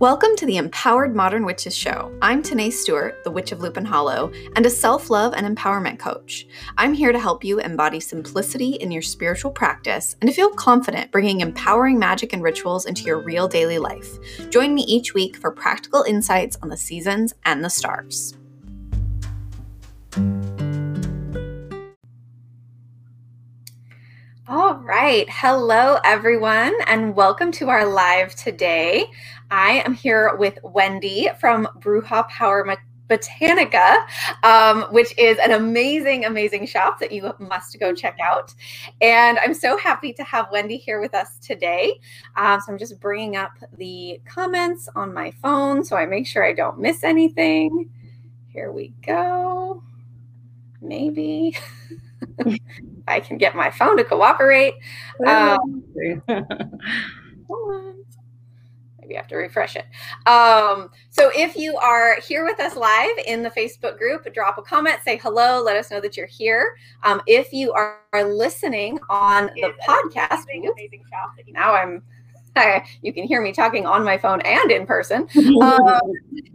Welcome to the Empowered Modern Witches Show. I'm Tanae Stewart, the Witch of Lupin Hollow, and a self love and empowerment coach. I'm here to help you embody simplicity in your spiritual practice and to feel confident bringing empowering magic and rituals into your real daily life. Join me each week for practical insights on the seasons and the stars. All right. Hello, everyone, and welcome to our live today. I am here with Wendy from Bruja Power Botanica, um, which is an amazing, amazing shop that you must go check out. And I'm so happy to have Wendy here with us today. Um, so I'm just bringing up the comments on my phone so I make sure I don't miss anything. Here we go. Maybe. I can get my phone to cooperate. Um, maybe I have to refresh it. Um, so if you are here with us live in the Facebook group, drop a comment, say hello, let us know that you're here. Um, if you are, are listening on the podcast, now I'm you can hear me talking on my phone and in person. Um,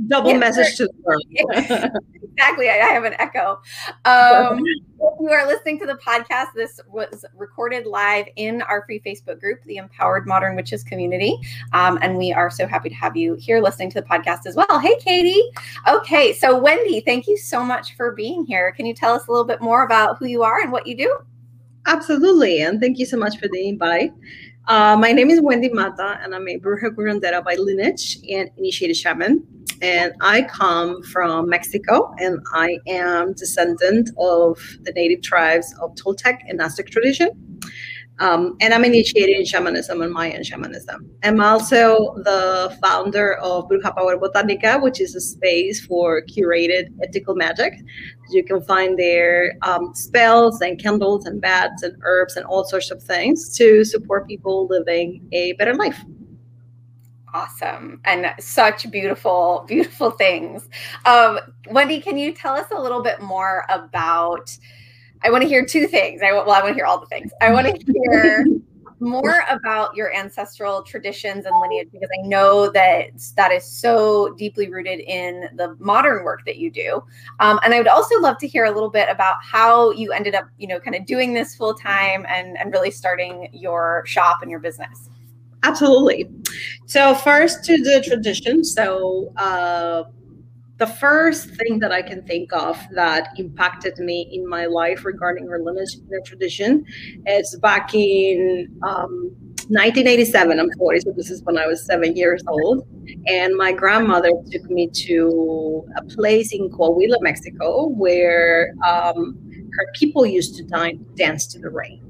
Double message to the world. exactly. I, I, have an echo. Um, if you are listening to the podcast, this was recorded live in our free Facebook group, the Empowered Modern Witches Community. Um, and we are so happy to have you here listening to the podcast as well. Hey, Katie. Okay. So, Wendy, thank you so much for being here. Can you tell us a little bit more about who you are and what you do? Absolutely. And thank you so much for the invite. Uh, my name is Wendy Mata, and I'm a Bruja Curandera by lineage and initiated shaman. And I come from Mexico, and I am descendant of the native tribes of Toltec and Aztec tradition. Um, and I'm initiated in shamanism and Mayan shamanism. I'm also the founder of Bruja Power Botanica, which is a space for curated ethical magic. You can find there um, spells and candles and bats and herbs and all sorts of things to support people living a better life. Awesome and such beautiful, beautiful things. Um, Wendy, can you tell us a little bit more about? I want to hear two things. I well, I want to hear all the things. I want to hear more about your ancestral traditions and lineage because I know that that is so deeply rooted in the modern work that you do. Um, and I would also love to hear a little bit about how you ended up, you know, kind of doing this full time and and really starting your shop and your business. Absolutely. So first to the tradition. So. Uh, the first thing that I can think of that impacted me in my life regarding religion and tradition is back in um, 1987. I'm 40, so this is when I was seven years old. And my grandmother took me to a place in Coahuila, Mexico, where um, her people used to dine, dance to the rain.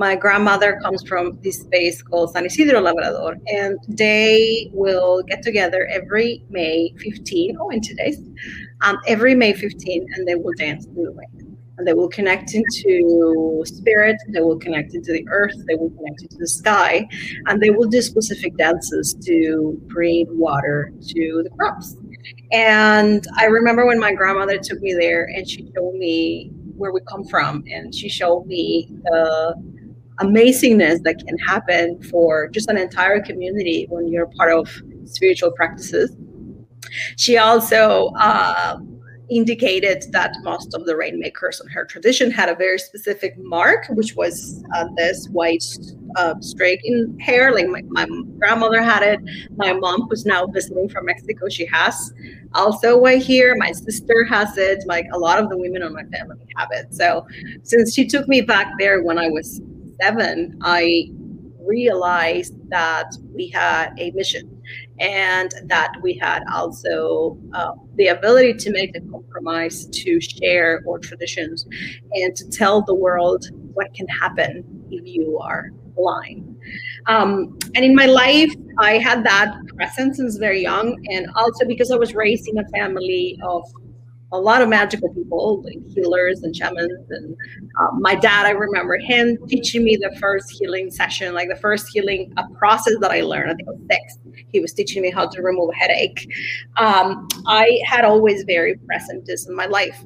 My grandmother comes from this space called San Isidro Labrador, and they will get together every May 15, oh, in today's, um, every May 15, and they will dance in the rain. And they will connect into spirit, they will connect into the earth, they will connect into the sky, and they will do specific dances to bring water to the crops. And I remember when my grandmother took me there and she showed me where we come from and she showed me the amazingness that can happen for just an entire community when you're part of spiritual practices. She also uh, indicated that most of the rainmakers in her tradition had a very specific mark, which was uh, this white uh, streak in hair. Like my, my, grandmother had it. My mom, who's now visiting from Mexico, she has also white hair. My sister has it. Like a lot of the women in my family have it. So since she took me back there when I was seven, I realized that we had a mission and that we had also uh, the ability to make the compromise to share our traditions and to tell the world what can happen if you are blind. Um, and in my life, I had that presence since very young, and also because I was raised in a family of a lot of magical people, like healers and shamans. And um, my dad, I remember him teaching me the first healing session, like the first healing a process that I learned. I think I was six. He was teaching me how to remove a headache. Um, I had always very present this in my life.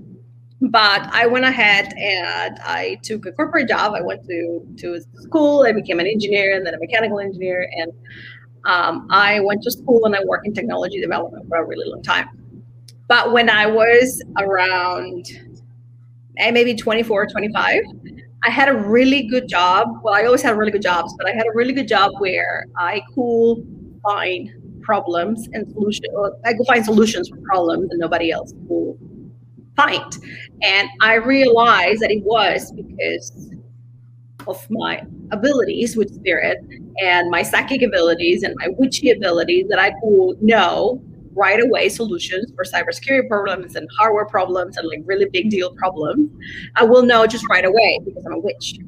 But I went ahead and I took a corporate job. I went to, to school. I became an engineer and then a mechanical engineer. And Um, I went to school and I worked in technology development for a really long time. But when I was around eh, maybe 24, 25, I had a really good job. Well, I always had really good jobs, but I had a really good job where I could find problems and solutions. I could find solutions for problems that nobody else could find. And I realized that it was because of my abilities with spirit and my psychic abilities and my witchy abilities that I could know right away solutions for cybersecurity problems and hardware problems and like really big deal problems. I will know just right away because I'm a witch.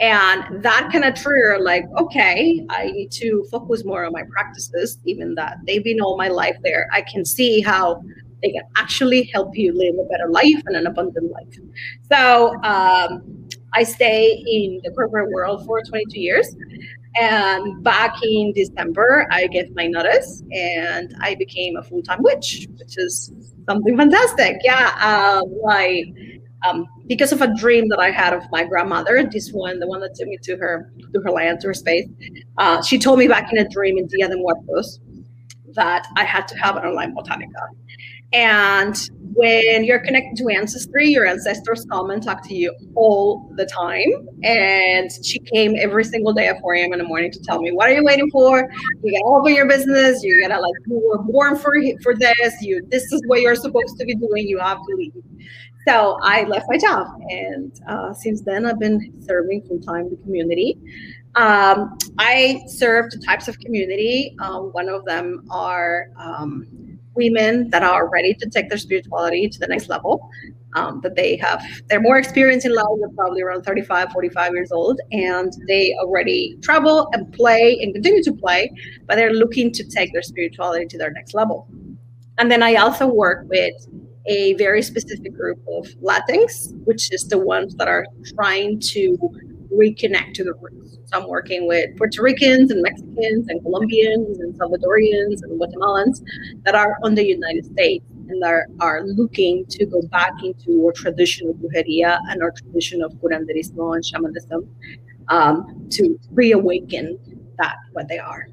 And that kind of trigger, like, okay, I need to focus more on my practices, even that they've been all my life there. I can see how they can actually help you live a better life and an abundant life. So um, I stay in the corporate world for 22 years. And back in December, I get my notice and I became a full time witch, which is something fantastic. Yeah. Um, like, um, because of a dream that I had of my grandmother, this one, the one that took me to her to her land, to her space. Uh, she told me back in a dream in Dia de Muertos that I had to have an online botanica. And when you're connected to ancestry, your ancestors come and talk to you all the time. And she came every single day at 4 a.m. in the morning to tell me, what are you waiting for? You gotta open your business. You gotta like, you were born for for this. You this is what you're supposed to be doing. You have to leave. So I left my job, and uh, since then I've been serving full time the community. Um, I serve two types of community. Um, one of them are um, women that are ready to take their spirituality to the next level um, that they have they're more experienced in life they're probably around 35 45 years old and they already travel and play and continue to play but they're looking to take their spirituality to their next level. And then i also work with a very specific group of latinx which is the ones that are trying to reconnect to the roots so I'm working with Puerto Ricans and Mexicans and Colombians and Salvadorians and Guatemalans that are on the United States and are, are looking to go back into our traditional brujeria and our tradition of curanderismo and shamanism um, to reawaken that what they are.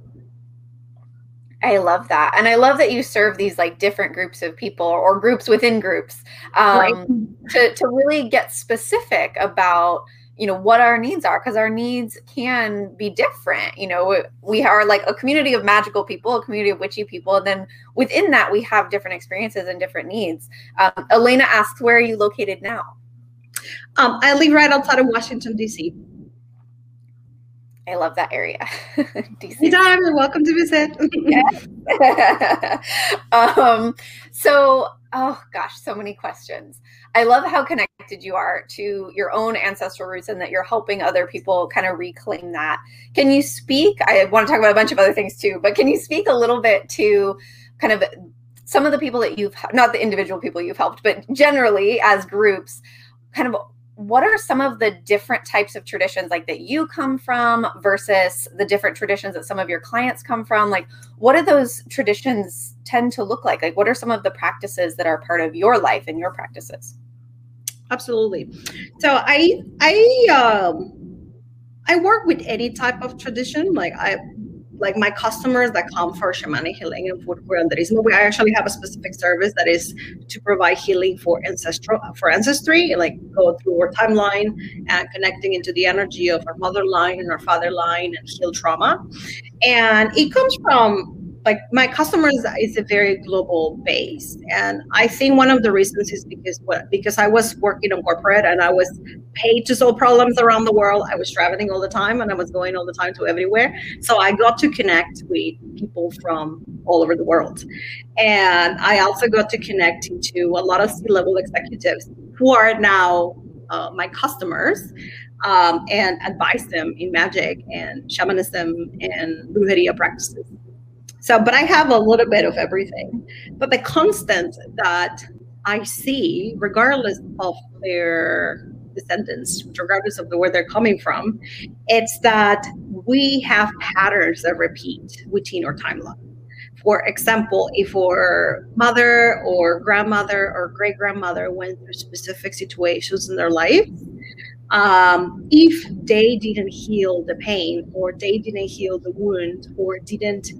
I love that. And I love that you serve these like different groups of people or groups within groups um, right. to, to really get specific about you know what our needs are because our needs can be different you know we are like a community of magical people a community of witchy people and then within that we have different experiences and different needs um, elena asks where are you located now um, i live right outside of washington d.c I love that area. DC. Anytime, you're welcome to visit. um, so, oh gosh, so many questions. I love how connected you are to your own ancestral roots and that you're helping other people kind of reclaim that. Can you speak? I want to talk about a bunch of other things too, but can you speak a little bit to kind of some of the people that you've not the individual people you've helped, but generally as groups, kind of what are some of the different types of traditions like that you come from versus the different traditions that some of your clients come from like what do those traditions tend to look like like what are some of the practices that are part of your life and your practices absolutely so i i um i work with any type of tradition like i like my customers that come for shamanic healing and food curanderismo, we I actually have a specific service that is to provide healing for ancestral for ancestry, like go through our timeline and connecting into the energy of our mother line and our father line and heal trauma. And it comes from like my customers is a very global base. And i think one of the reasons is because what because i was working in corporate and i was paid to solve problems around the world. I was traveling all the time and i was going all the time to everywhere. So i got to connect with people from all over the world. And i also got to connect into a lot of c-level executives who are now uh, my customers um, and advise them in magic and shamanism and brujeria practices so, but I have a little bit of everything. But the constant that I see, regardless of their descendants, regardless of where they're coming from, it's that we have patterns that repeat within our timeline. For example, if our mother or grandmother or great grandmother went through specific situations in their life, um, if they didn't heal the pain or they didn't heal the wound or didn't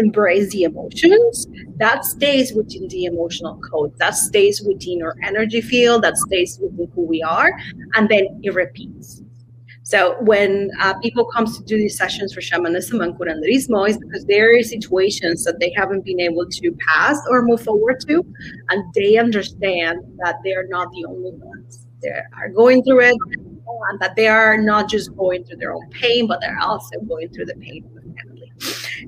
embrace the emotions, that stays within the emotional code, that stays within our energy field, that stays within who we are, and then it repeats. So when uh, people comes to do these sessions for shamanism and curanderismo, is because there are situations that they haven't been able to pass or move forward to, and they understand that they're not the only ones. They are going through it, and that they are not just going through their own pain, but they're also going through the pain.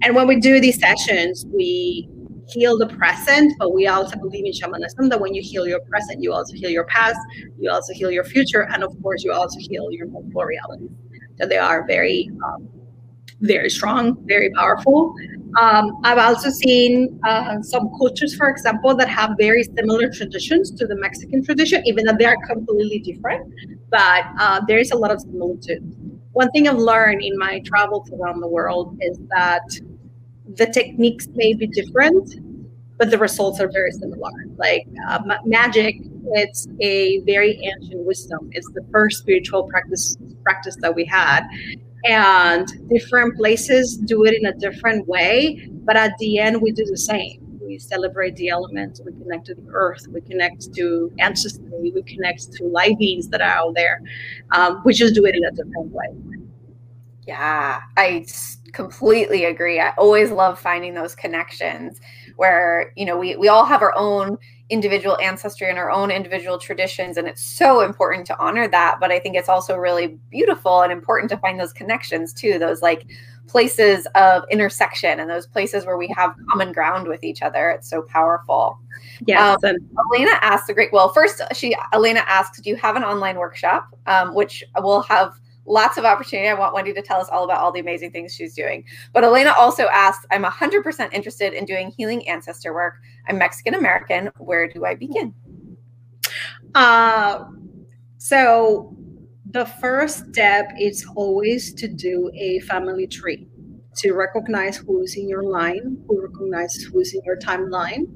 And when we do these sessions, we heal the present, but we also believe in shamanism that when you heal your present, you also heal your past, you also heal your future, and of course, you also heal your multiple realities. So they are very, um, very strong, very powerful. Um, I've also seen uh, some cultures, for example, that have very similar traditions to the Mexican tradition, even though they are completely different. But uh, there is a lot of similitude. One thing I've learned in my travels around the world is that the techniques may be different, but the results are very similar. Like uh, magic, it's a very ancient wisdom. It's the first spiritual practice practice that we had, and different places do it in a different way. But at the end, we do the same. We celebrate the elements. We connect to the earth. We connect to ancestry. We connect to light beings that are out there. Um, we just do it in a different way. Yeah, I completely agree. I always love finding those connections where, you know, we, we all have our own individual ancestry and our own individual traditions. And it's so important to honor that. But I think it's also really beautiful and important to find those connections too, those like places of intersection and those places where we have common ground with each other. It's so powerful. Yes. Um, Elena asked a great, well, first she, Elena asks, do you have an online workshop? Um, which will have lots of opportunity. I want Wendy to tell us all about all the amazing things she's doing. But Elena also asked, I'm 100% interested in doing healing ancestor work. I'm Mexican American. Where do I begin? Uh, so, the first step is always to do a family tree to recognize who's in your line, who recognizes who's in your timeline,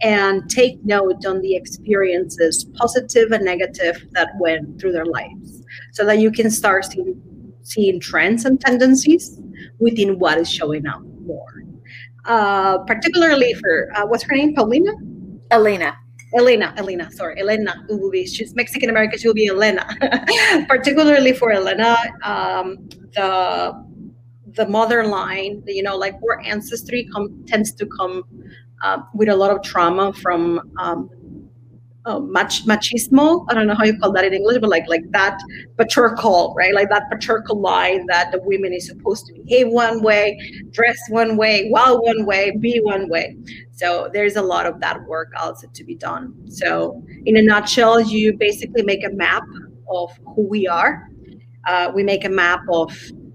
and take note on the experiences, positive and negative, that went through their lives so that you can start seeing, seeing trends and tendencies within what is showing up more. Uh, particularly for uh, what's her name, Paulina? Elena. Elena, Elena, sorry, Elena. She's Mexican American. She'll be Elena. particularly for Elena, um, the the mother line, you know, like our ancestry come, tends to come uh, with a lot of trauma from um, uh, mach- machismo. I don't know how you call that in English, but like like that patriarchal, right? Like that patriarchal line that the women is supposed to behave one way, dress one way, while one way, be one way. So there's a lot of that work also to be done. So in a nutshell, you basically make a map of who we are. Uh, we make a map of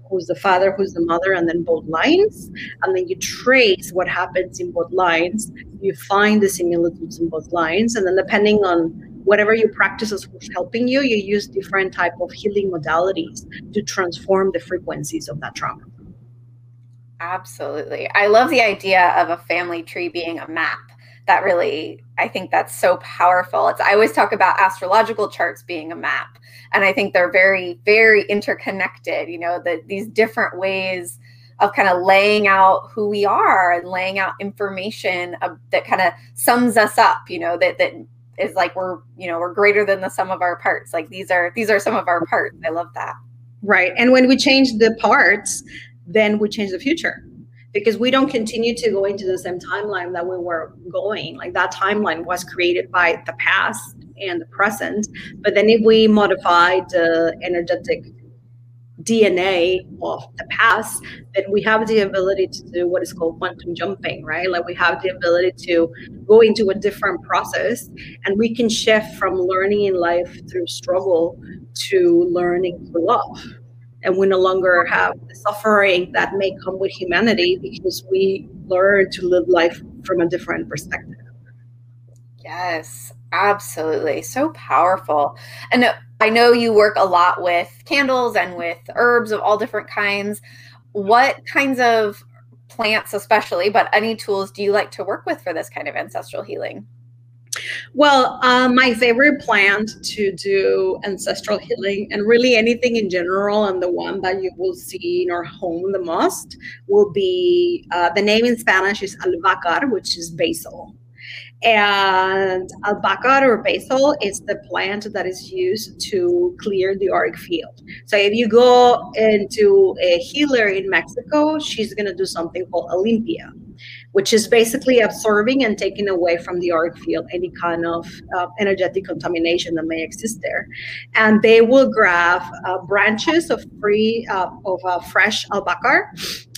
who's the father, who's the mother, and then both lines. And then you trace what happens in both lines. You find the similitudes in both lines. And then depending on whatever you practice is helping you, you use different type of healing modalities to transform the frequencies of that trauma. Absolutely. I love the idea of a family tree being a map that really i think that's so powerful it's i always talk about astrological charts being a map and i think they're very very interconnected you know that these different ways of kind of laying out who we are and laying out information of, that kind of sums us up you know that that is like we're you know we're greater than the sum of our parts. Like these are these are some of our parts. I love that. Right. And when we change the parts then we change the future. Because we don't continue to go into the same timeline that we were going. Like that timeline was created by the past and the present. But then if we modify the energetic DNA of the past, then we have the ability to do what is called quantum jumping, right? Like we have the ability to go into a different process and we can shift from learning in life through struggle to learning through love and we no longer have the suffering that may come with humanity because we learn to live life from a different perspective. Yes, absolutely. So powerful. And I know you work a lot with candles and with herbs of all different kinds. What kinds of plants, especially, but any tools do you like to work with for this kind of ancestral healing? Well, um, my favorite plant to do ancestral healing and really anything in general, and the one that you will see in our home the most will be uh, the name in Spanish is albahaca, which is basil. And albahaca or basil is the plant that is used to clear the auric field. So if you go into a healer in Mexico, she's going to do something called a limpia, which is basically absorbing and taking away from the auric field any kind of uh, energetic contamination that may exist there. And they will grab uh, branches of free uh, of uh, fresh albahaca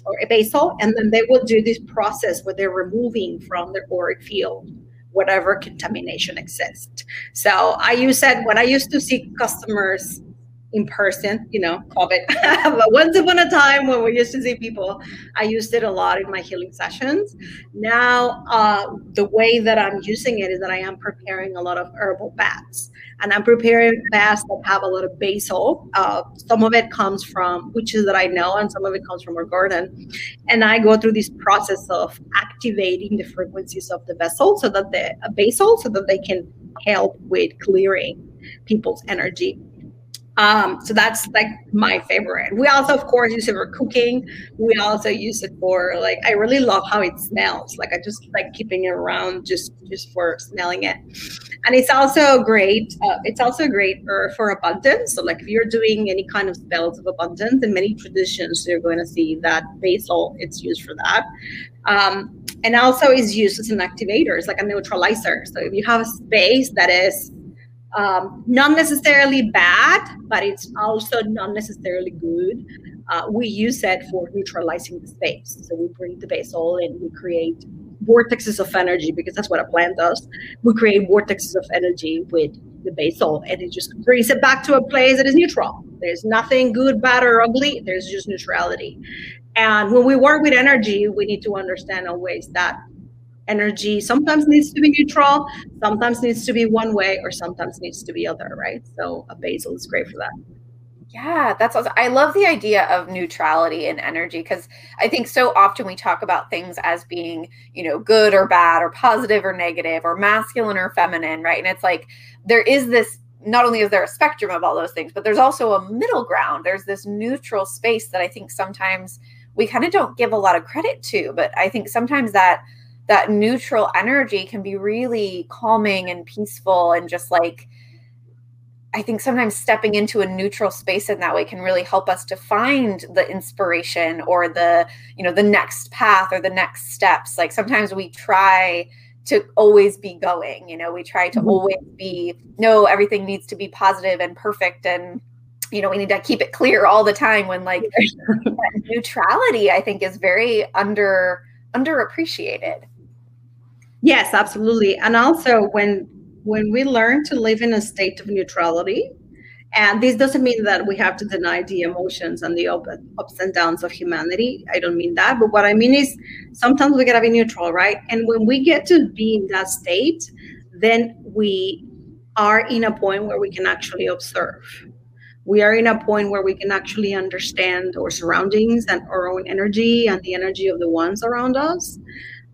or basil, and then they will do this process where they're removing from their auric field whatever contamination exists. So I use it when I used to see customers in person, you know, COVID. but once upon a time when we used to see people, I used it a lot in my healing sessions. Now, uh, the way that I'm using it is that I am preparing a lot of herbal baths. And I'm preparing baths that have a lot of basil. Uh, some of it comes from witches that I know, and some of it comes from our garden. And I go through this process of activating the frequencies of the vessel so that the uh, basil, so that they can help with clearing people's energy um, so that's like my favorite. We also, of course, use it for cooking. We also use it for like I really love how it smells. Like I just like keeping it around just just for smelling it. And it's also great. Uh, it's also great for, for abundance. So like if you're doing any kind of spells of abundance, in many traditions you're going to see that basil it's used for that. Um, and also is used as an activator. It's like a neutralizer. So if you have a space that is um, not necessarily bad, but it's also not necessarily good. Uh, we use it for neutralizing the space. So we bring the basil and we create vortexes of energy because that's what a plant does. We create vortexes of energy with the basil and it just brings it back to a place that is neutral. There's nothing good, bad, or ugly. There's just neutrality. And when we work with energy, we need to understand always that energy sometimes needs to be neutral, sometimes needs to be one way, or sometimes needs to be other, right? So a basil is great for that. Yeah, that's awesome. I love the idea of neutrality and energy because I think so often we talk about things as being, you know, good or bad or positive or negative or masculine or feminine, right? And it's like there is this not only is there a spectrum of all those things, but there's also a middle ground. There's this neutral space that I think sometimes we kind of don't give a lot of credit to, but I think sometimes that that neutral energy can be really calming and peaceful and just like I think sometimes stepping into a neutral space in that way can really help us to find the inspiration or the, you know, the next path or the next steps. Like sometimes we try to always be going, you know, we try to mm-hmm. always be, no, everything needs to be positive and perfect and you know, we need to keep it clear all the time when like neutrality, I think, is very under underappreciated. Yes, absolutely. And also when when we learn to live in a state of neutrality, and this doesn't mean that we have to deny the emotions and the ups and downs of humanity. I don't mean that. But what I mean is sometimes we gotta be neutral, right? And when we get to be in that state, then we are in a point where we can actually observe. We are in a point where we can actually understand our surroundings and our own energy and the energy of the ones around us.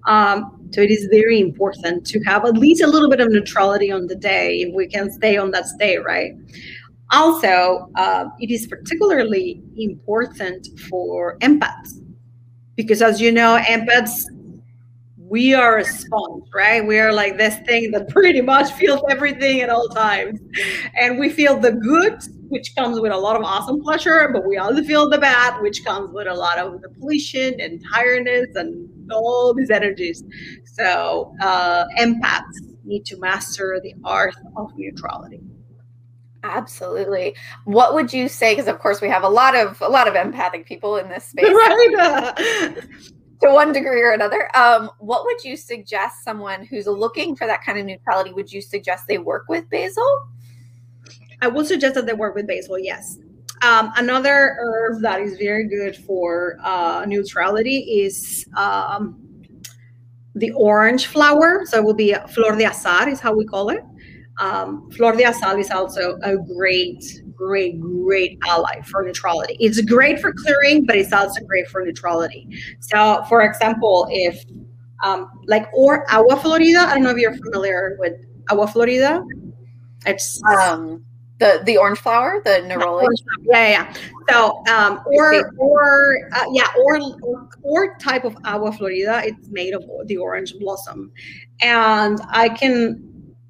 Um, so it is very important to have at least a little bit of neutrality on the day if we can stay on that state, right? Also, uh, it is particularly important for empaths because, as you know, empaths we are a sponge, right? We are like this thing that pretty much feels everything at all times. And we feel the good, which comes with a lot of awesome pleasure, but we also feel the bad, which comes with a lot of depletion and tiredness and all these energies. So uh, empaths need to master the art of neutrality. Absolutely. What would you say? Because of course we have a lot of a lot of empathic people in this space. Right. to one degree or another. Um, what would you suggest someone who's looking for that kind of neutrality? Would you suggest they work with basil? I would suggest that they work with basil. Yes. Um, another herb that is very good for uh, neutrality is um, the orange flower. So it will be flor de azahar, is how we call it. Um, flor de azahar is also a great great, great ally for neutrality. It's great for clearing, but it's also great for neutrality. So, for example, if um, like or agua florida, I don't know if you're familiar with Agua Florida. It's um, the the orange flower, the neroli. Yeah, yeah. So, um, or or uh, yeah, or, or or type of agua florida. It's made of the orange blossom, and I can.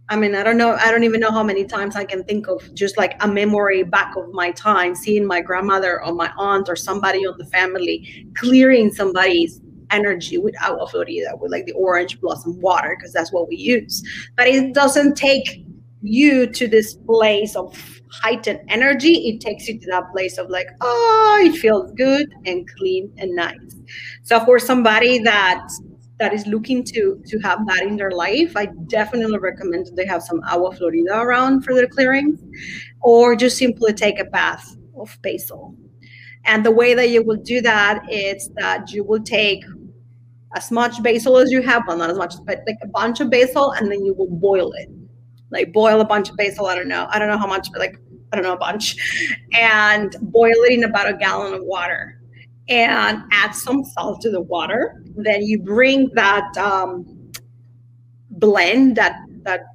I mean, I don't know. I don't even know how many times I can think of just like a memory back of my time, seeing my grandmother or my aunt or somebody of the family clearing somebody's energy with agua florida, with like the orange blossom water, because that's what we use. But it doesn't take you to this place of heightened energy, it takes you to that place of like, oh, it feels good and clean and nice. So for somebody that that is looking to to have that in their life, I definitely recommend they have some agua florida around for their clearings, or just simply take a bath of basil. And the way that you will do that is that you will take as much basil as you have, well, not as much, but like a bunch of basil, and then you will boil it like boil a bunch of basil. I don't know. I don't know how much, but like, I don't know, a bunch. And boil it in about a gallon of water and add some salt to the water. Then you bring that um, blend, that, that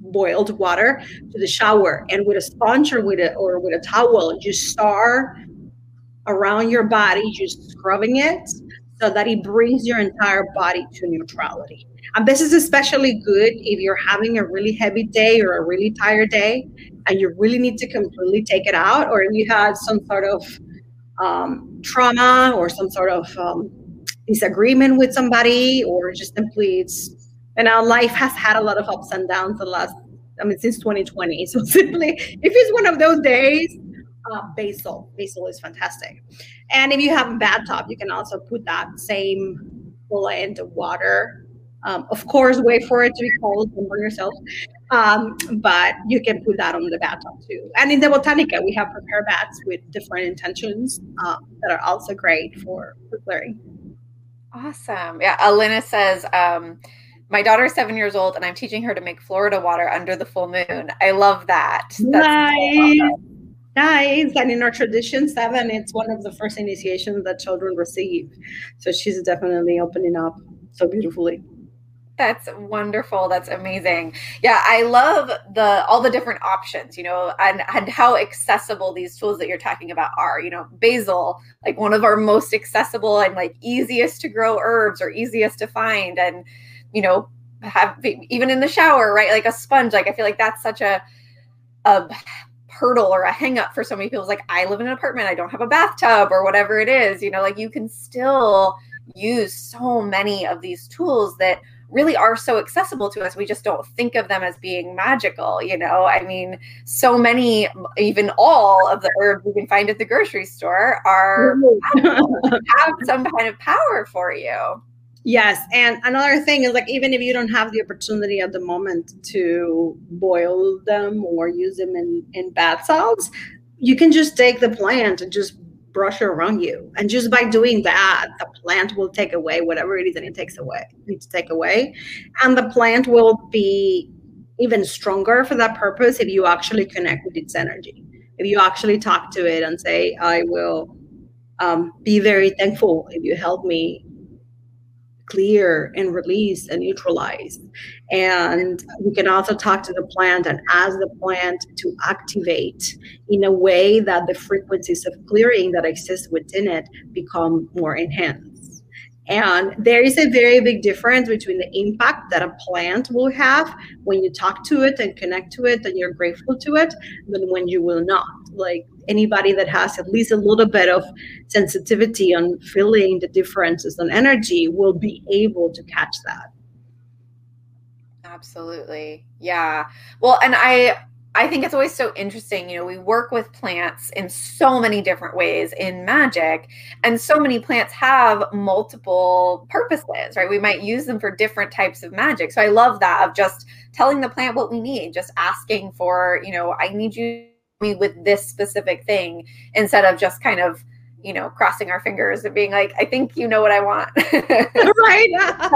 boiled water to the shower and with a sponge or with a, or with a towel, you start around your body, just scrubbing it so that it brings your entire body to neutrality. And this is especially good if you're having a really heavy day or a really tired day and you really need to completely take it out, or if you had some sort of um, trauma or some sort of um, disagreement with somebody, or just simply it's, and our life has had a lot of ups and downs the last, I mean, since 2020. So simply, if it's one of those days, uh, basil, basil is fantastic. And if you have a bathtub, you can also put that same blend of water um, of course, wait for it to be cold, don't burn yourself. Um, but you can put that on the bathtub too. And in the Botanica, we have prepare baths with different intentions um, that are also great for, for clearing. Awesome. Yeah. Alina says, um, my daughter is seven years old and I'm teaching her to make Florida water under the full moon. I love that. That's nice. Nice. And in our tradition, seven, it's one of the first initiations that children receive. So she's definitely opening up so beautifully. That's wonderful. That's amazing. Yeah, I love the all the different options, you know, and, and how accessible these tools that you're talking about are. You know, basil, like one of our most accessible and like easiest to grow herbs or easiest to find. And, you know, have even in the shower, right? Like a sponge. Like I feel like that's such a a hurdle or a hang up for so many people. It's like I live in an apartment, I don't have a bathtub or whatever it is, you know, like you can still use so many of these tools that really are so accessible to us. We just don't think of them as being magical, you know? I mean, so many, even all of the herbs you can find at the grocery store are have some kind of power for you. Yes. And another thing is like, even if you don't have the opportunity at the moment to boil them or use them in, in bath salts, you can just take the plant and just brush it around you. And just by doing that, the plant will take away whatever it is that it takes away, needs to take away. And the plant will be even stronger for that purpose if you actually connect with its energy. If you actually talk to it and say, I will um, be very thankful if you help me clear and release and neutralize. And we can also talk to the plant and ask the plant to activate in a way that the frequencies of clearing that exist within it become more enhanced. And there is a very big difference between the impact that a plant will have when you talk to it and connect to it and you're grateful to it than when you will not. Like anybody that has at least a little bit of sensitivity on feeling the differences on energy will be able to catch that absolutely yeah well and i I think it's always so interesting. You know, we work with plants in so many different ways in magic, and so many plants have multiple purposes, right? We might use them for different types of magic. So I love that of just telling the plant what we need, just asking for, you know, I need you me with this specific thing instead of just kind of you know, crossing our fingers and being like, I think you know what I want. right. yeah.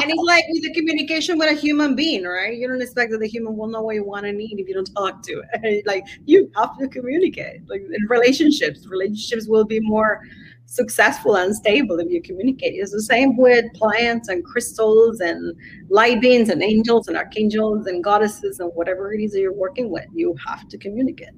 And it's like with the communication with a human being, right? You don't expect that the human will know what you want and need if you don't talk to it. like you have to communicate. Like in relationships, relationships will be more successful and stable if you communicate. It's the same with plants and crystals and light beings and angels and archangels and goddesses and whatever it is that you're working with. You have to communicate.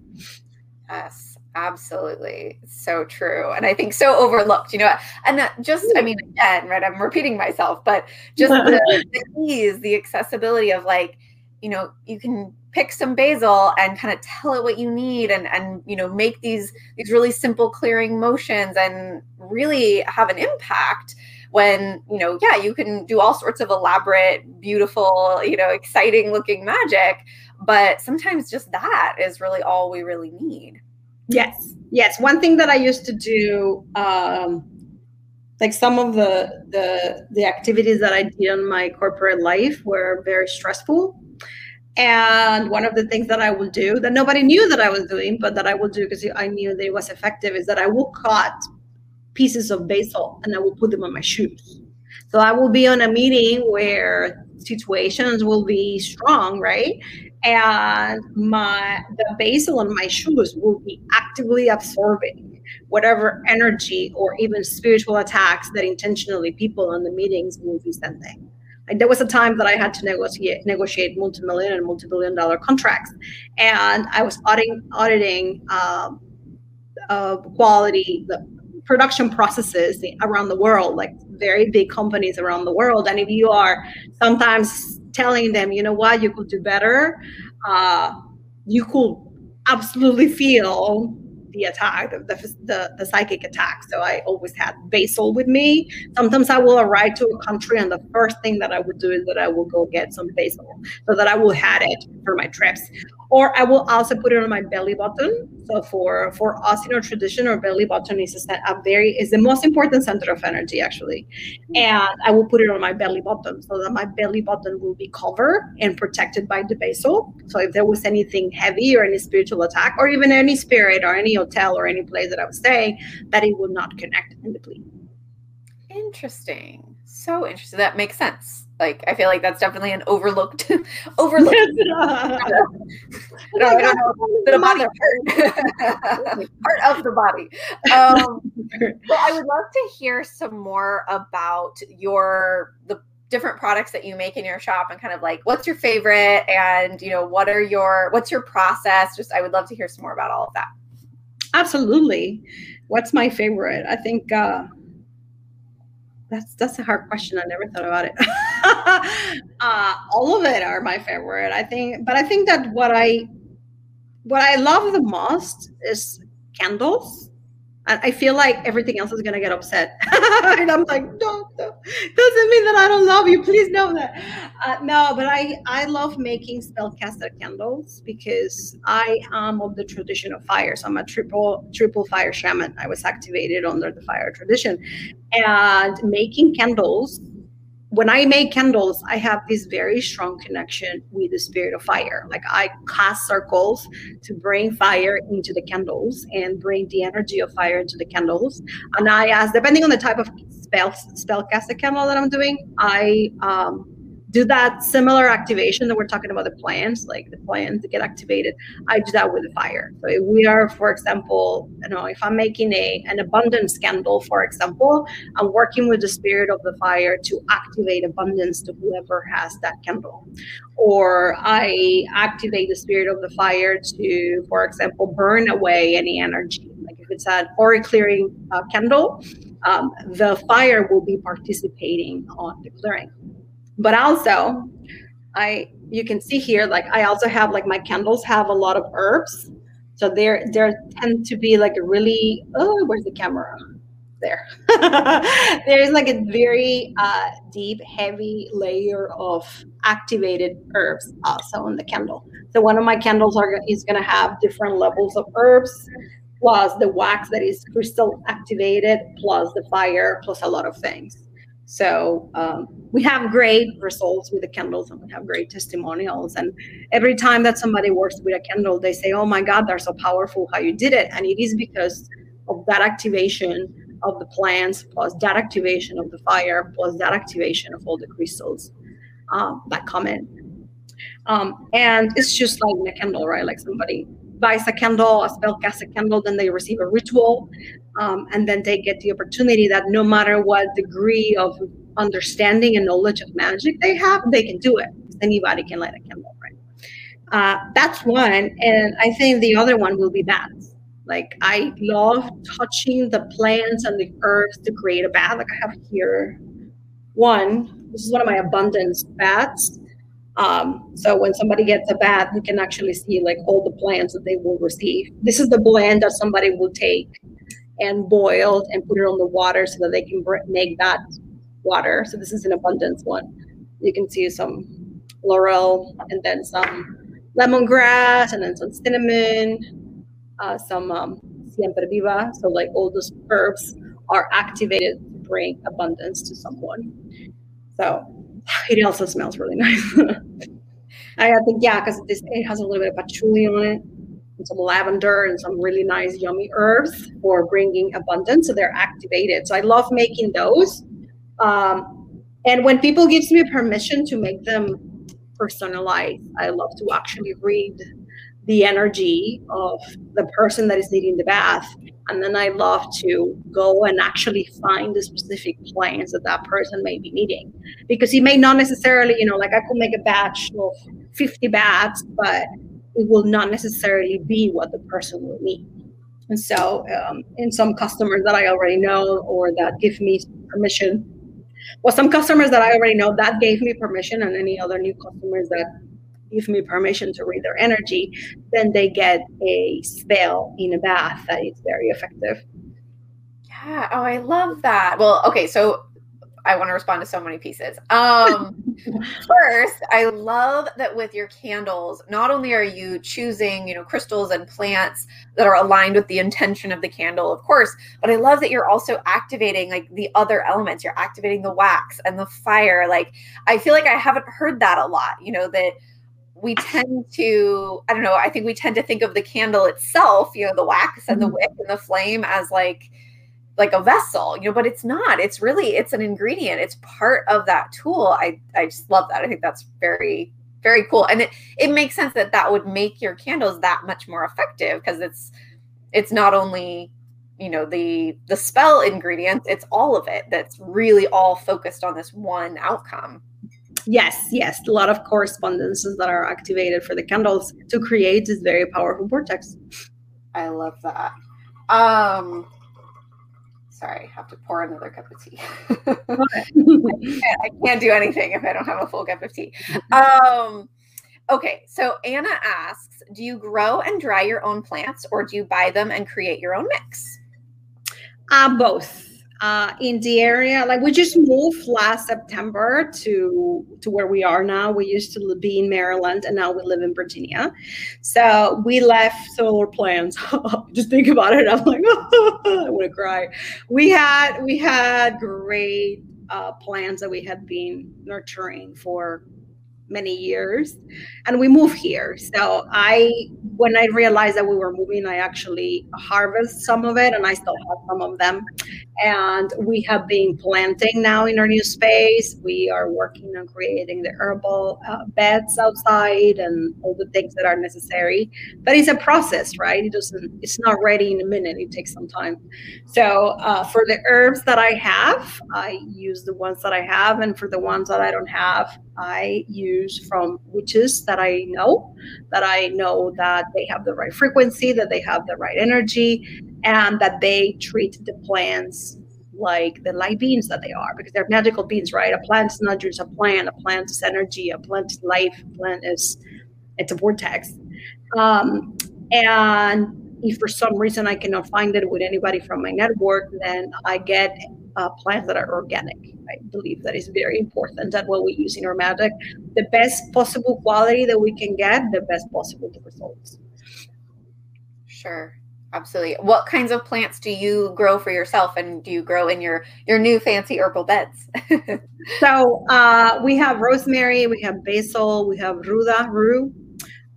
Yes. Absolutely. So true. And I think so overlooked, you know, and that just, I mean, again, right, I'm repeating myself, but just the, the ease, the accessibility of like, you know, you can pick some basil and kind of tell it what you need and and you know make these these really simple clearing motions and really have an impact when you know yeah you can do all sorts of elaborate beautiful you know exciting looking magic but sometimes just that is really all we really need Yes, yes. One thing that I used to do, um, like some of the the the activities that I did in my corporate life were very stressful. And one of the things that I will do that nobody knew that I was doing, but that I will do because I knew that it was effective, is that I will cut pieces of basil and I will put them on my shoes. So I will be on a meeting where situations will be strong, right? and my the basil on my shoes will be actively absorbing whatever energy or even spiritual attacks that intentionally people on the meetings will be sending. There was a time that I had to negotiate negotiate multi-million and multi-billion dollar contracts, and I was auditing auditing um, uh, quality the production processes around the world, like very big companies around the world. And if you are sometimes telling them, you know what, you could do better, uh, you could absolutely feel the attack, the, the, the, psychic attack. So I always had basil with me. Sometimes I will arrive to a country, and the first thing that I would do is that I will go get some basil so that I will have it for my trips or I will also put it on my belly button. So for for us in our tradition, our belly button is a, a very is the most important center of energy actually, hmm. and I will put it on my belly button so that my belly button will be covered and protected by the basil. So if there was anything heavy or any spiritual attack, or even any spirit or any hotel or any place that I was staying, that it will not connect and deplete. Interesting. So interesting. That makes sense. Like I feel like that's definitely an overlooked overlooked. no, I don't know the body part, part of the body. Um, well, I would love to hear some more about your the different products that you make in your shop and kind of like what's your favorite and you know what are your what's your process. Just I would love to hear some more about all of that. Absolutely. What's my favorite? I think. uh that's that's a hard question. I never thought about it. uh, all of it are my favorite. I think, but I think that what I what I love the most is candles. I feel like everything else is gonna get upset, and I'm like, no, no, doesn't mean that I don't love you. Please know that. Uh, no, but I I love making spellcaster candles because I am of the tradition of fire. So I'm a triple triple fire shaman. I was activated under the fire tradition, and making candles when I make candles, I have this very strong connection with the spirit of fire. Like I cast circles to bring fire into the candles and bring the energy of fire into the candles. And I ask, depending on the type of spell spellcasted candle that I'm doing, I um, do that similar activation that we're talking about the plants, like the plants get activated. I do that with the fire. So if we are, for example, you know, if I'm making a an abundance candle, for example, I'm working with the spirit of the fire to activate abundance to whoever has that candle. Or I activate the spirit of the fire to, for example, burn away any energy. Like if it's an aura clearing uh, candle, um, the fire will be participating on the clearing but also i you can see here like i also have like my candles have a lot of herbs. So there there tend to be like a really oh where's the camera? There. There's like a very uh, deep heavy layer of activated herbs also on the candle. So one of my candles are is going to have different levels of herbs plus the wax that is crystal activated plus the fire plus a lot of things so um, we have great results with the candles and we have great testimonials. And every time that somebody works with a candle, they say, Oh my God, they're so powerful how you did it. And it is because of that activation of the plants plus that activation of the fire plus that activation of all the crystals um, that come in. Um, and it's just like in a candle, right? Like somebody buys a candle, a spell casts a candle, then they receive a ritual, um, and then they get the opportunity that no matter what degree of understanding and knowledge of magic they have, they can do it. Anybody can light a candle, right? Uh, that's one, and I think the other one will be bats. Like I love touching the plants and the earth to create a bath. Like I have here one. This is one of my abundance bats. Um, so when somebody gets a bath, you can actually see like all the plants that they will receive. This is the blend that somebody will take and boil and put it on the water so that they can make that water. So this is an abundance one. You can see some laurel and then some lemongrass and then some cinnamon, uh, some um, siempre viva. So like all those herbs are activated to bring abundance to someone. So it also smells really nice. I think yeah, because this it has a little bit of patchouli on it, and some lavender and some really nice yummy herbs for bringing abundance. So they're activated. So I love making those. Um, and when people gives me permission to make them personalized, I love to actually read the energy of the person that is needing the bath and then i love to go and actually find the specific plants that that person may be needing. Because he may not necessarily you know like i could make a batch of 50 bats but it will not necessarily be what the person will need. And so um, in some customers that i already know or that give me permission. Well some customers that i already know that gave me permission and any other new customers that give me permission to read their energy, then they get a spell in a bath that is very effective. Yeah. Oh, I love that. Well, okay. So I want to respond to so many pieces. Um, first, I love that with your candles, not only are you choosing, you know, crystals and plants that are aligned with the intention of the candle, of course, but I love that you're also activating like the other elements. You're activating the wax and the fire. Like, I feel like I haven't heard that a lot, you know, that we tend to i don't know i think we tend to think of the candle itself you know the wax and the mm-hmm. wick and the flame as like like a vessel you know but it's not. It's really it's an ingredient. It's part of that tool. I i just love that. I think that's very very cool. And it it makes sense that that would make your candles that much more effective because it's it's not only you know the the spell ingredients it's all of it that's really all focused on this one outcome Yes, yes, a lot of correspondences that are activated for the candles to create this very powerful vortex. I love that. Um, sorry, I have to pour another cup of tea. I, can't, do anything if I don't have a full cup of tea. Um, okay, so Anna asks, do you grow and dry your own plants, or do you buy them and create your own mix? Uh, both uh, in the area. Like we just moved last September to to where we are now. We used to be in Maryland, and now we live in Virginia. So we left solar plants. just think about it. I'm like, I want to cry. We had we had great uh, that we had been nurturing for many years and we moved here so i when i realized that we were moving i actually harvest some of it and i still have some of them and we have been planting now in our new space. We are working on creating the herbal uh, beds outside and all the things that are necessary. But it's a process right? It doesn't it's not ready in a minute. It takes some time. So uh, for the herbs that i have i use the ones that i have. And for the ones that i don't have i use from witches that i know that i know that they have the right frequency that they have the right energy and that they treat the plants like the light beings that they are because they're magical beings right? A plant is not just a plant. A plant is energy. A plant is life. A plant is it's a vortex. Um, and if for some reason i cannot find it with anybody from my network then i get uh, plants that are organic. I believe that is very important that what we use in our magic the best possible quality that we can get the best possible results. Sure absolutely what kinds of plants do you grow for yourself and do you grow in your your new fancy herbal beds so uh, we have rosemary we have basil we have ruda rue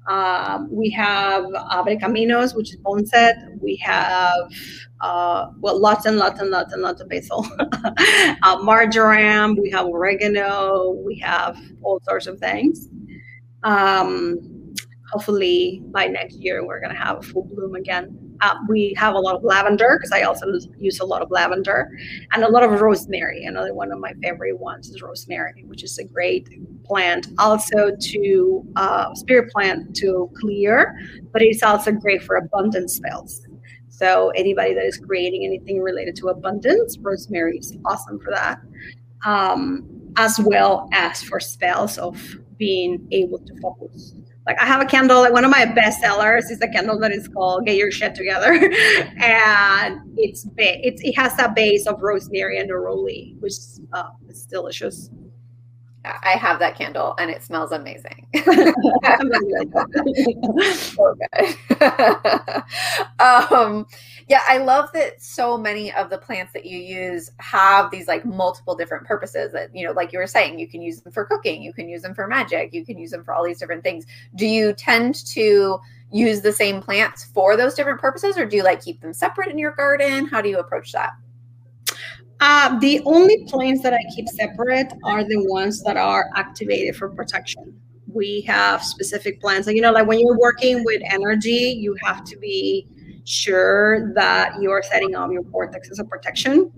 Um, we have Abre Caminos, which is boneset. We have uh, well, lots and lots and lots and lots of basil, uh, marjoram. We have oregano. We have all sorts of things. Um, hopefully, by next year, we're gonna have a full bloom again. Uh, we have a lot of lavender because I also use a lot of lavender and a lot of rosemary. Another one of my favorite ones is rosemary, which is a great plant. Also, to uh, spirit plant to clear, but it's also great for abundance spells. So anybody that is creating anything related to abundance, rosemary is awesome for that. Um, as well as for spells of being able to focus like I have a candle, like one of my best sellers is a candle that is called Get Your Shit Together. and it's ba- it's it has a base of rosemary and neroli, which uh, is delicious. I have that candle and it smells amazing. um, yeah, I love that so many of the plants that you use have these like multiple different purposes that, you know, like you were saying, you can use them for cooking, you can use them for magic, you can use them for all these different things. Do you tend to use the same plants for those different purposes or do you like keep them separate in your garden? How do you approach that? Uh, the only plants that I keep separate are the ones that are activated for protection. We have specific plants, like you know, like when you're working with energy, you have to be sure that you are setting up your vortexes of protection.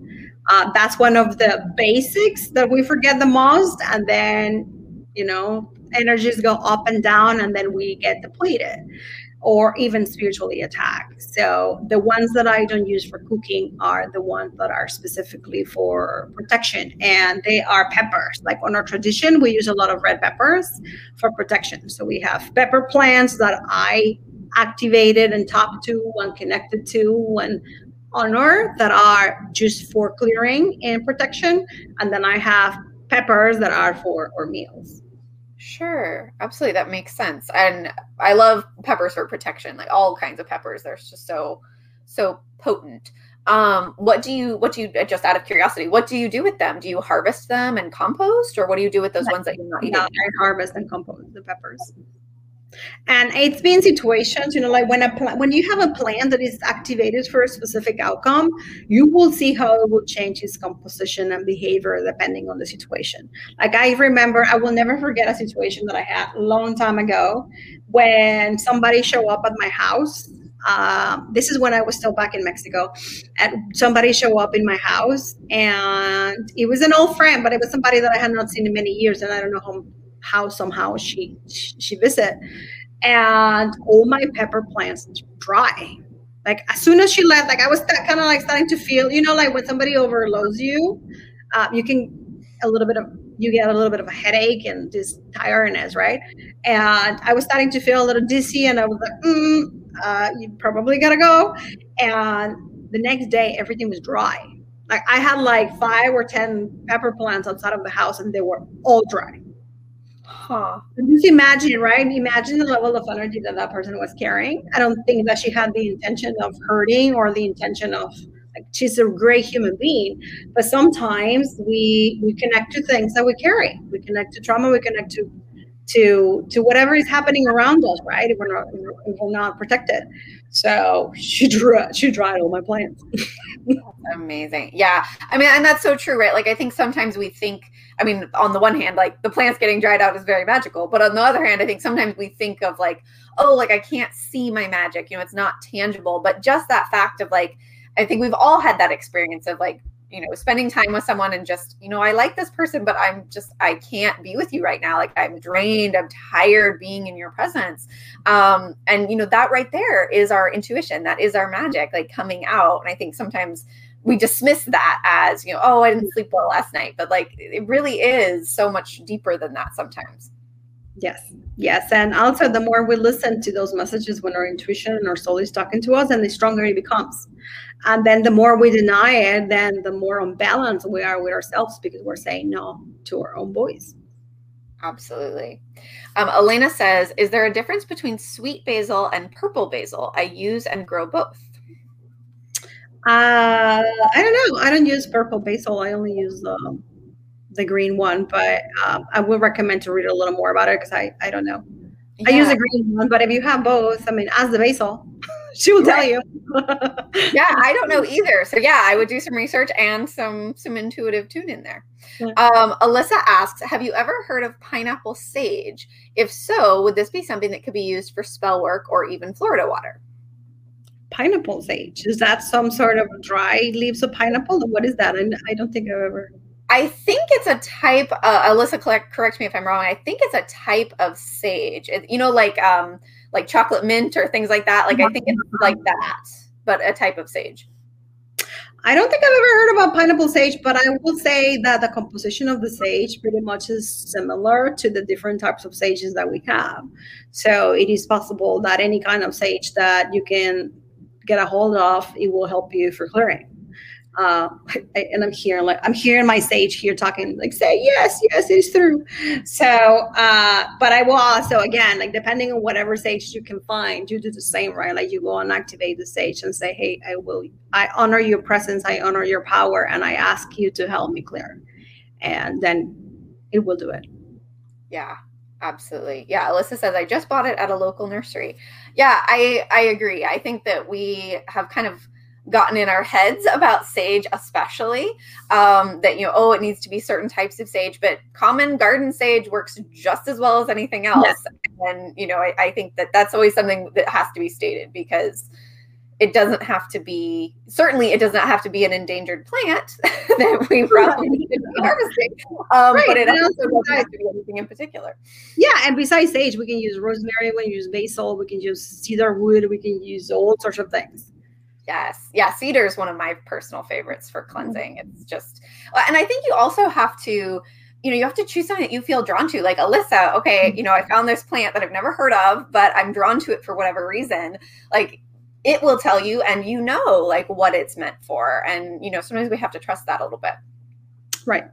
Uh, that's one of the basics that we forget the most. And then, you know, energies go up and down, and then we get depleted or even spiritually attacked. So the ones that I don't use for cooking are the ones that are specifically for protection, and they are peppers. Like on our tradition, we use a lot of red peppers for protection. So we have pepper plants that I activated and talked to and connected to and honor that are just for clearing and protection. And then I have peppers that are for our meals. Sure, absolutely. That makes sense. And I love peppers for protection, like all kinds of peppers. They're just so, so potent. Um, what do you, what do you, just out of curiosity, what do you do with them? Do you harvest them and compost, or what do you do with those ones that you're not eating? Yeah, I harvest and compost the peppers and it's been situations you know like when a pl- when you have a plan that is activated for a specific outcome you will see how it will change its composition and behavior depending on the situation. Like i remember i will never forget a situation that i had a long time ago when somebody showed up at my house. Um, this is when I was still back in Mexico, and somebody showed up in my house, and it was an old friend, but it was somebody that I had not seen in many years, and I don't know how how somehow she she visit. And all my pepper plants dry. Like as soon as she left like i was kind of like starting to feel you know like when somebody overloads you uh, you can a little bit of you get a little bit of a headache and this tiredness right? And i was starting to feel a little dizzy and i was like mm, uh, you probably gotta go. And the next day everything was dry. Like i had like five or ten pepper plants outside of the house and they were all dry Huh. Just imagine, right? Imagine the level of energy that that person was carrying. I don't think that she had the intention of hurting or the intention of like she's a great human being. But sometimes we we connect to things that we carry. We connect to trauma. We connect to to to whatever is happening around us, right? If we're not if we're not protected. So she drew she dried all my plants. amazing. Yeah. I mean, and that's so true, right? Like I think sometimes we think, I mean, on the one hand, like the plants getting dried out is very magical. But on the other hand, I think sometimes we think of like, oh, like I can't see my magic, you know, it's not tangible. But just that fact of like, I think we've all had that experience of like you know spending time with someone and just you know i like this person but i'm just i can't be with you right now. Like i'm drained. I'm tired being in your presence. Um and you know that right there is our intuition. That is our magic like coming out. And i think sometimes we dismiss that as you know oh i didn't sleep well last night. But like it really is so much deeper than that sometimes yes yes and also the more we listen to those messages when our intuition and our soul is talking to us and the stronger it becomes and then the more we deny it, then the more unbalanced we are with ourselves because we're saying no to our own voice. Absolutely. Um, Elena says, Is there a difference between sweet basil and purple basil? I use and grow both. Uh, I don't know. I don't use purple basil. I only use the, the green one, but um, I would recommend to read a little more about it because I, I don't know. Yeah. I use a green one, but if you have both, I mean, as the basil, she will tell you. yeah, I don't know either. So yeah, I would do some research and some some intuitive tune in there. Um, Alyssa asks, have you ever heard of pineapple sage? If so, would this be something that could be used for spell work or even Florida water? Pineapple sage is that some sort of dry leaves of pineapple? What is that? I, I don't think I've ever. I think it's a type. Uh, Alyssa, correct, correct me if I'm wrong. I think it's a type of sage. It, you know, like um, like chocolate mint or things like that. Like I think it's like that, but a type of sage. I don't think I've ever heard about pineapple sage, but I will say that the composition of the sage pretty much is similar to the different types of sages that we have. So it is possible that any kind of sage that you can get a hold of, it will help you for clearing uh, and I'm here like I'm hearing my sage here talking like say yes yes it's true so uh, but I will also again like depending on whatever sage you can find you do the same right? Like you go and activate the sage and say hey I will I honor your presence I honor your power and I ask you to help me clear. And then it will do it. Yeah absolutely. Yeah alyssa says i just bought it at a local nursery. Yeah i i agree. I think that we have kind of gotten in our heads about sage especially um, that you know oh it needs to be certain types of sage but common garden sage works just as well as anything else. And you know I, I, think that that's always something that has to be stated because it doesn't have to be certainly it does not have to be an endangered plant that we probably need to be harvesting um, right. but it also doesn't have to be anything in particular. Yeah and besides sage we can use rosemary we can use basil we can use cedar wood we can use all sorts of things Yes. Yeah. Cedar is one of my personal favorites for mm-hmm. cleansing. It's just, and I think you also have to, you know, you have to choose something that you feel drawn to. Like Alyssa, okay, mm-hmm. you know, I found this plant that I've never heard of, but I'm drawn to it for whatever reason. Like it will tell you, and you know, like what it's meant for. And, you know, sometimes we have to trust that a little bit. Right.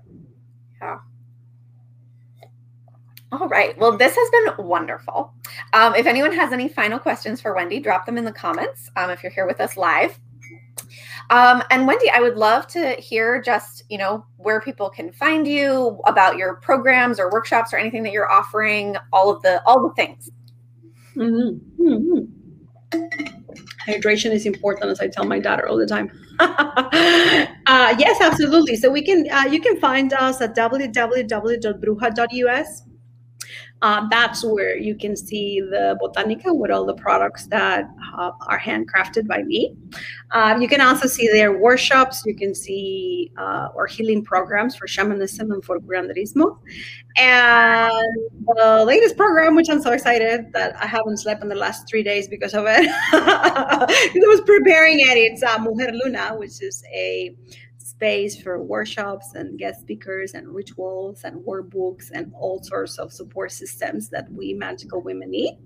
Yeah. All right. Well, this has been wonderful. Um, if anyone has any final questions for Wendy, drop them in the comments um, if you're here with us live. Um, and Wendy, I would love to hear just, you know, where people can find you, about your programs or workshops or anything that you're offering, all of the all the things. Mm-hmm. Mm-hmm. Hydration is important, as I tell my daughter all the time. uh, yes, absolutely. So we can uh, you can find us at www.bruja.us uh, that's where you can see the Botanica with all the products that uh, are handcrafted by me. Uh, you can also see their workshops. You can see uh, our healing programs for shamanism and for curanderismo. And the latest program, which I'm so excited that I haven't slept in the last three days because of it, I was preparing it. It's uh, Mujer Luna, which is a space for workshops and guest speakers and rituals and workbooks and all sorts of support systems that we magical women need.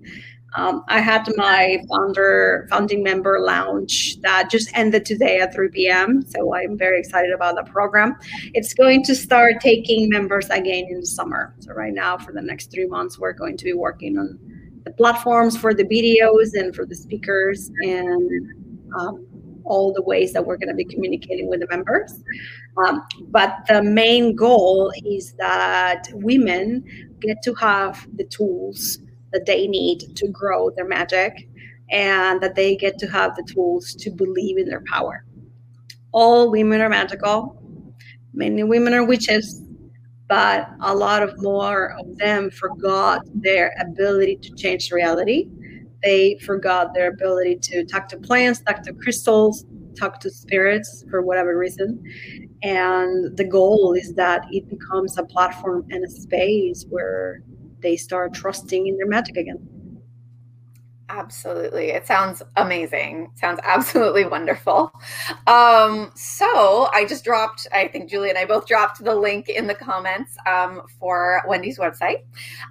Um, I had my founder founding member lounge that just ended today at 3 p.m. So I'm very excited about the program. It's going to start taking members again in the summer. So right now, for the next three months, we're going to be working on the platforms for the videos and for the speakers and um, all the ways that we're going to be communicating with the members. Um, but the main goal is that women get to have the tools that they need to grow their magic and that they get to have the tools to believe in their power. All women are magical. Many women are witches, but a lot of more of them forgot their ability to change reality they forgot their ability to talk to plants, talk to crystals, talk to spirits for whatever reason. And the goal is that it becomes a platform and a space where they start trusting in their magic again. Absolutely. It sounds amazing. Sounds absolutely wonderful. Um, so I just dropped, I think Julie and I both dropped the link in the comments um, for Wendy's website.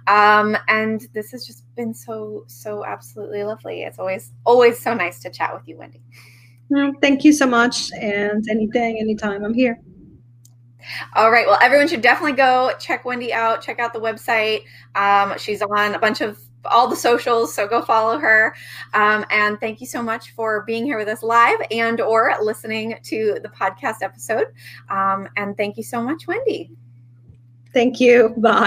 Um, and this has just been so, so absolutely lovely. It's always, always so nice to chat with you, Wendy. thank you so much. And anything, anytime, I'm here. All right. Well, everyone should definitely go check Wendy out. Check out the website. Um, she's on a bunch of all the socials so go follow her. Um, and thank you so much for being here with us live and or listening to the podcast episode. Um, and thank you so much wendy. Thank you. Bye